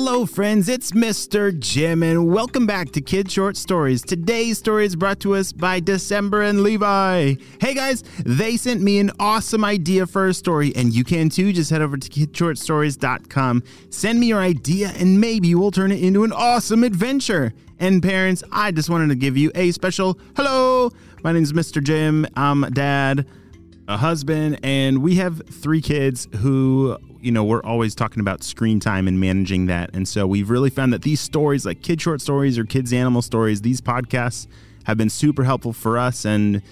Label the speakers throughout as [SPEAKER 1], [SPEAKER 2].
[SPEAKER 1] Hello, friends. It's Mr. Jim, and welcome back to Kid Short Stories. Today's story is brought to us by December and Levi. Hey, guys, they sent me an awesome idea for a story, and you can too. Just head over to kidshortstories.com, send me your idea, and maybe we'll turn it into an awesome adventure. And parents, I just wanted to give you a special hello. My name is Mr. Jim. I'm dad, a husband, and we have three kids who you know, we're always talking about screen time and managing that. And so we've really found that these stories, like kid short stories or kids animal stories, these podcasts have been super helpful for us and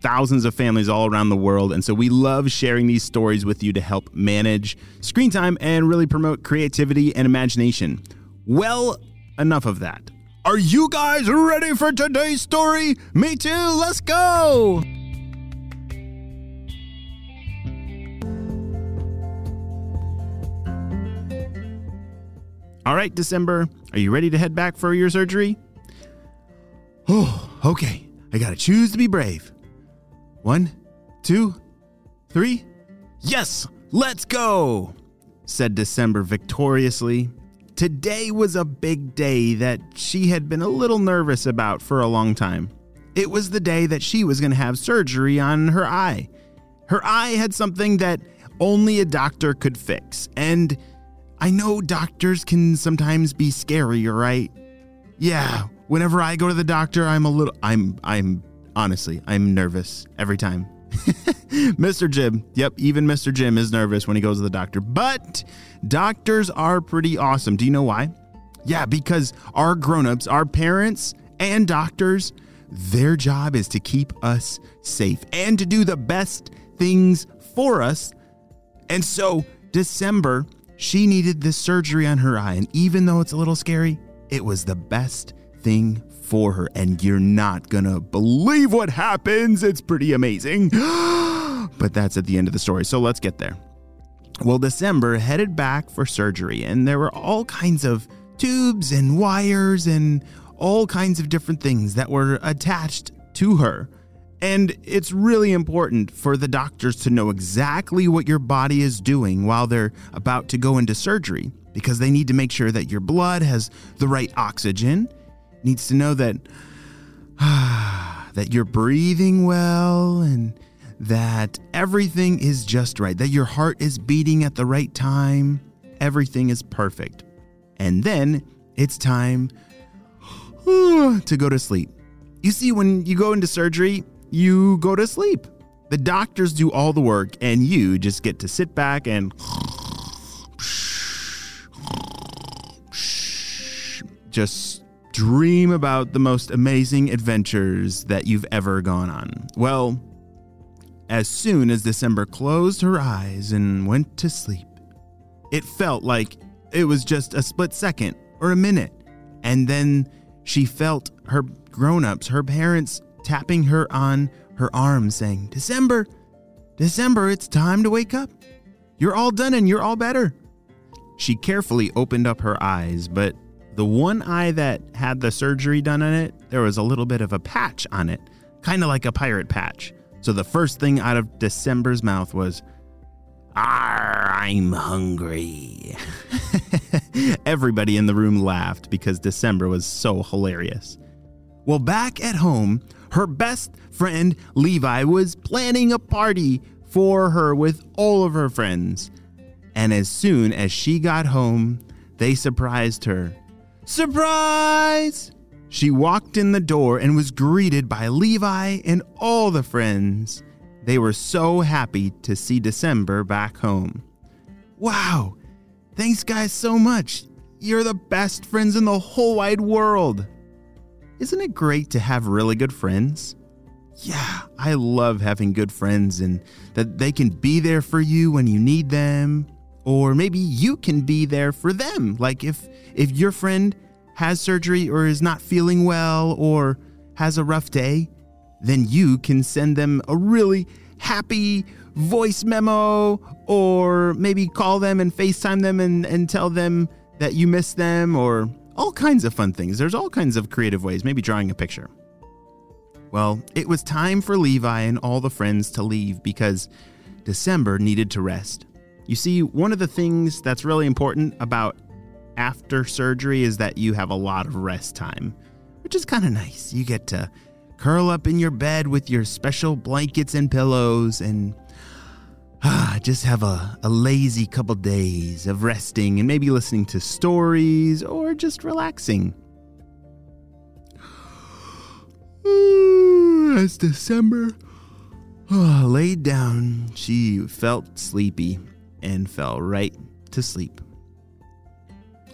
[SPEAKER 1] thousands of families all around the world. And so we love sharing these stories with you to help manage screen time and really promote creativity and imagination. Well, enough of that. Are you guys ready for today's story? Me too. Let's go. All right, December, are you ready to head back for your surgery? Oh, okay. I gotta choose to be brave. One, two, three. Yes, let's go, said December victoriously. Today was a big day that she had been a little nervous about for a long time. It was the day that she was going to have surgery on her eye. Her eye had something that only a doctor could fix, and I know doctors can sometimes be scary, right? Yeah, whenever I go to the doctor, I'm a little I'm I'm honestly, I'm nervous every time. Mr. Jim. Yep, even Mr. Jim is nervous when he goes to the doctor. But doctors are pretty awesome. Do you know why? Yeah, because our grown-ups, our parents and doctors, their job is to keep us safe and to do the best things for us. And so, December she needed this surgery on her eye, and even though it's a little scary, it was the best thing for her. And you're not gonna believe what happens. It's pretty amazing. but that's at the end of the story, so let's get there. Well, December headed back for surgery, and there were all kinds of tubes and wires and all kinds of different things that were attached to her. And it's really important for the doctors to know exactly what your body is doing while they're about to go into surgery because they need to make sure that your blood has the right oxygen. Needs to know that that you're breathing well and that everything is just right, that your heart is beating at the right time. Everything is perfect. And then it's time to go to sleep. You see, when you go into surgery, you go to sleep. The doctors do all the work, and you just get to sit back and just dream about the most amazing adventures that you've ever gone on. Well, as soon as December closed her eyes and went to sleep, it felt like it was just a split second or a minute. And then she felt her grown ups, her parents, tapping her on her arm, saying, December, December, it's time to wake up. You're all done and you're all better. She carefully opened up her eyes, but the one eye that had the surgery done on it, there was a little bit of a patch on it, kind of like a pirate patch. So the first thing out of December's mouth was, I'm hungry. Everybody in the room laughed because December was so hilarious. Well, back at home, her best friend Levi was planning a party for her with all of her friends. And as soon as she got home, they surprised her. Surprise! She walked in the door and was greeted by Levi and all the friends. They were so happy to see December back home. Wow! Thanks, guys, so much. You're the best friends in the whole wide world. Isn't it great to have really good friends? Yeah, I love having good friends and that they can be there for you when you need them or maybe you can be there for them. Like if if your friend has surgery or is not feeling well or has a rough day, then you can send them a really happy voice memo or maybe call them and FaceTime them and, and tell them that you miss them or all kinds of fun things. There's all kinds of creative ways, maybe drawing a picture. Well, it was time for Levi and all the friends to leave because December needed to rest. You see, one of the things that's really important about after surgery is that you have a lot of rest time, which is kind of nice. You get to curl up in your bed with your special blankets and pillows and Ah, just have a, a lazy couple days of resting and maybe listening to stories or just relaxing. As December oh, laid down, she felt sleepy and fell right to sleep.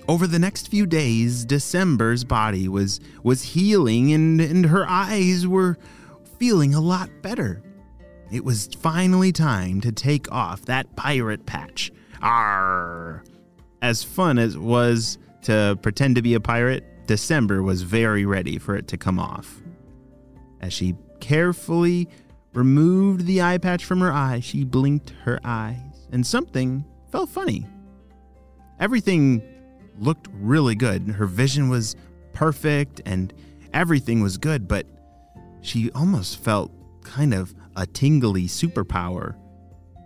[SPEAKER 1] Over the next few days, December's body was was healing and, and her eyes were feeling a lot better. It was finally time to take off that pirate patch. Arr! As fun as it was to pretend to be a pirate, December was very ready for it to come off. As she carefully removed the eye patch from her eye, she blinked her eyes, and something felt funny. Everything looked really good. Her vision was perfect and everything was good, but she almost felt kind of a tingly superpower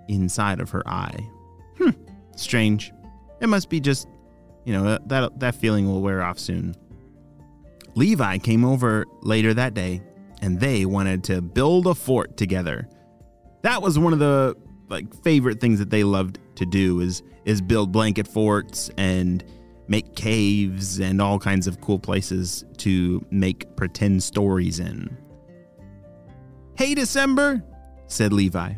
[SPEAKER 1] inside of her eye. Hmm, strange. It must be just, you know, that that feeling will wear off soon. Levi came over later that day and they wanted to build a fort together. That was one of the like favorite things that they loved to do is is build blanket forts and make caves and all kinds of cool places to make pretend stories in. Hey, December, said Levi.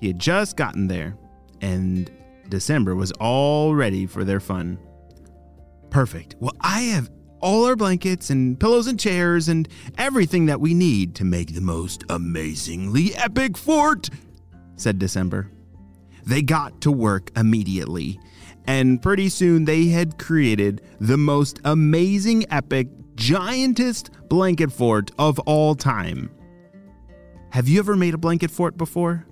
[SPEAKER 1] He had just gotten there, and December was all ready for their fun. Perfect. Well, I have all our blankets and pillows and chairs and everything that we need to make the most amazingly epic fort, said December. They got to work immediately and pretty soon they had created the most amazing, epic, giantest blanket fort of all time. Have you ever made a blanket fort before?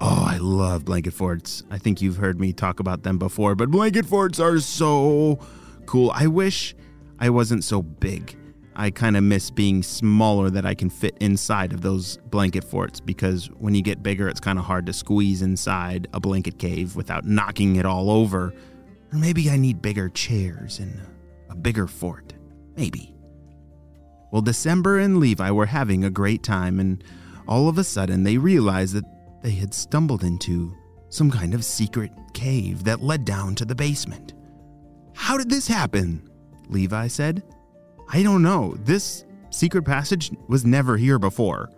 [SPEAKER 1] Oh, I love blanket forts. I think you've heard me talk about them before, but blanket forts are so cool. I wish I wasn't so big. I kind of miss being smaller that I can fit inside of those blanket forts because when you get bigger, it's kind of hard to squeeze inside a blanket cave without knocking it all over. Or maybe I need bigger chairs and a bigger fort. Maybe. Well, December and Levi were having a great time, and all of a sudden they realized that they had stumbled into some kind of secret cave that led down to the basement. How did this happen? Levi said. I don't know. This secret passage was never here before.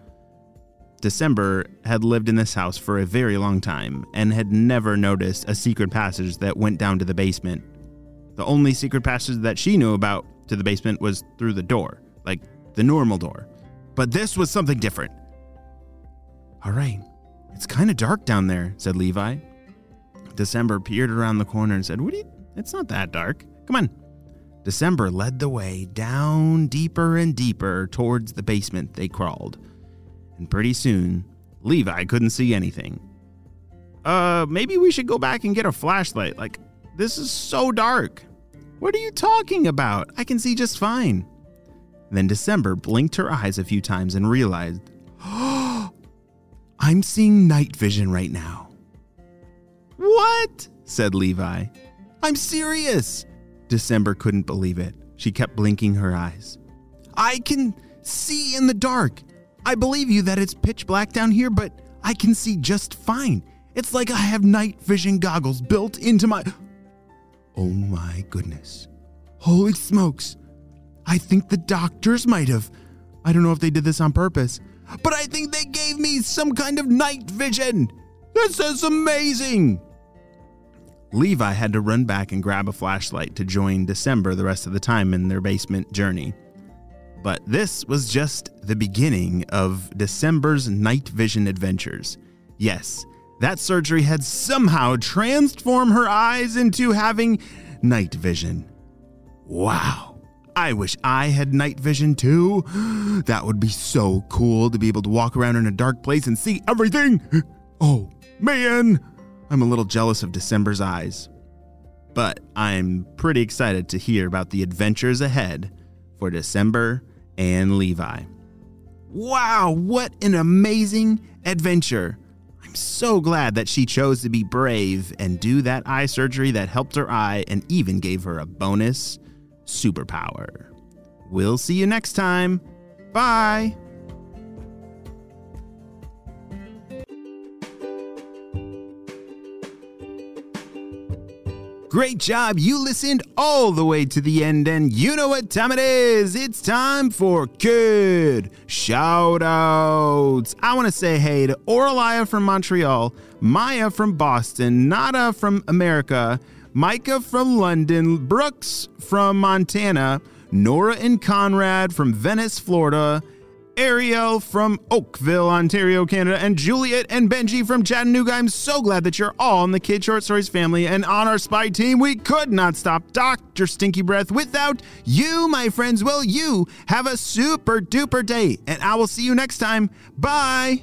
[SPEAKER 1] December had lived in this house for a very long time and had never noticed a secret passage that went down to the basement. The only secret passage that she knew about to the basement was through the door, like the normal door. But this was something different. All right, it's kind of dark down there, said Levi. December peered around the corner and said, What you? It's not that dark. Come on. December led the way down deeper and deeper towards the basement they crawled. And pretty soon, Levi couldn't see anything. Uh, maybe we should go back and get a flashlight. Like, this is so dark. What are you talking about? I can see just fine. Then December blinked her eyes a few times and realized, I'm seeing night vision right now. What? said Levi. I'm serious. December couldn't believe it. She kept blinking her eyes. I can see in the dark. I believe you that it's pitch black down here, but I can see just fine. It's like I have night vision goggles built into my. Oh my goodness. Holy smokes. I think the doctors might have. I don't know if they did this on purpose, but I think they gave me some kind of night vision. This is amazing. Levi had to run back and grab a flashlight to join December the rest of the time in their basement journey. But this was just the beginning of December's night vision adventures. Yes, that surgery had somehow transformed her eyes into having night vision. Wow. I wish I had night vision too. That would be so cool to be able to walk around in a dark place and see everything. Oh, man. I'm a little jealous of December's eyes. But I'm pretty excited to hear about the adventures ahead for December and Levi. Wow, what an amazing adventure! I'm so glad that she chose to be brave and do that eye surgery that helped her eye and even gave her a bonus superpower. We'll see you next time. Bye. Great job. You listened all the way to the end, and you know what time it is. It's time for Kid Shout Outs. I want to say hey to Oralia from Montreal, Maya from Boston, Nada from America, Micah from London, Brooks from Montana, Nora and Conrad from Venice, Florida, Ariel from Oakville, Ontario, Canada, and Juliet and Benji from Chattanooga. I'm so glad that you're all in the Kid Short Stories family and on our spy team. We could not stop Dr. Stinky Breath without you, my friends. Well, you have a super duper day, and I will see you next time. Bye.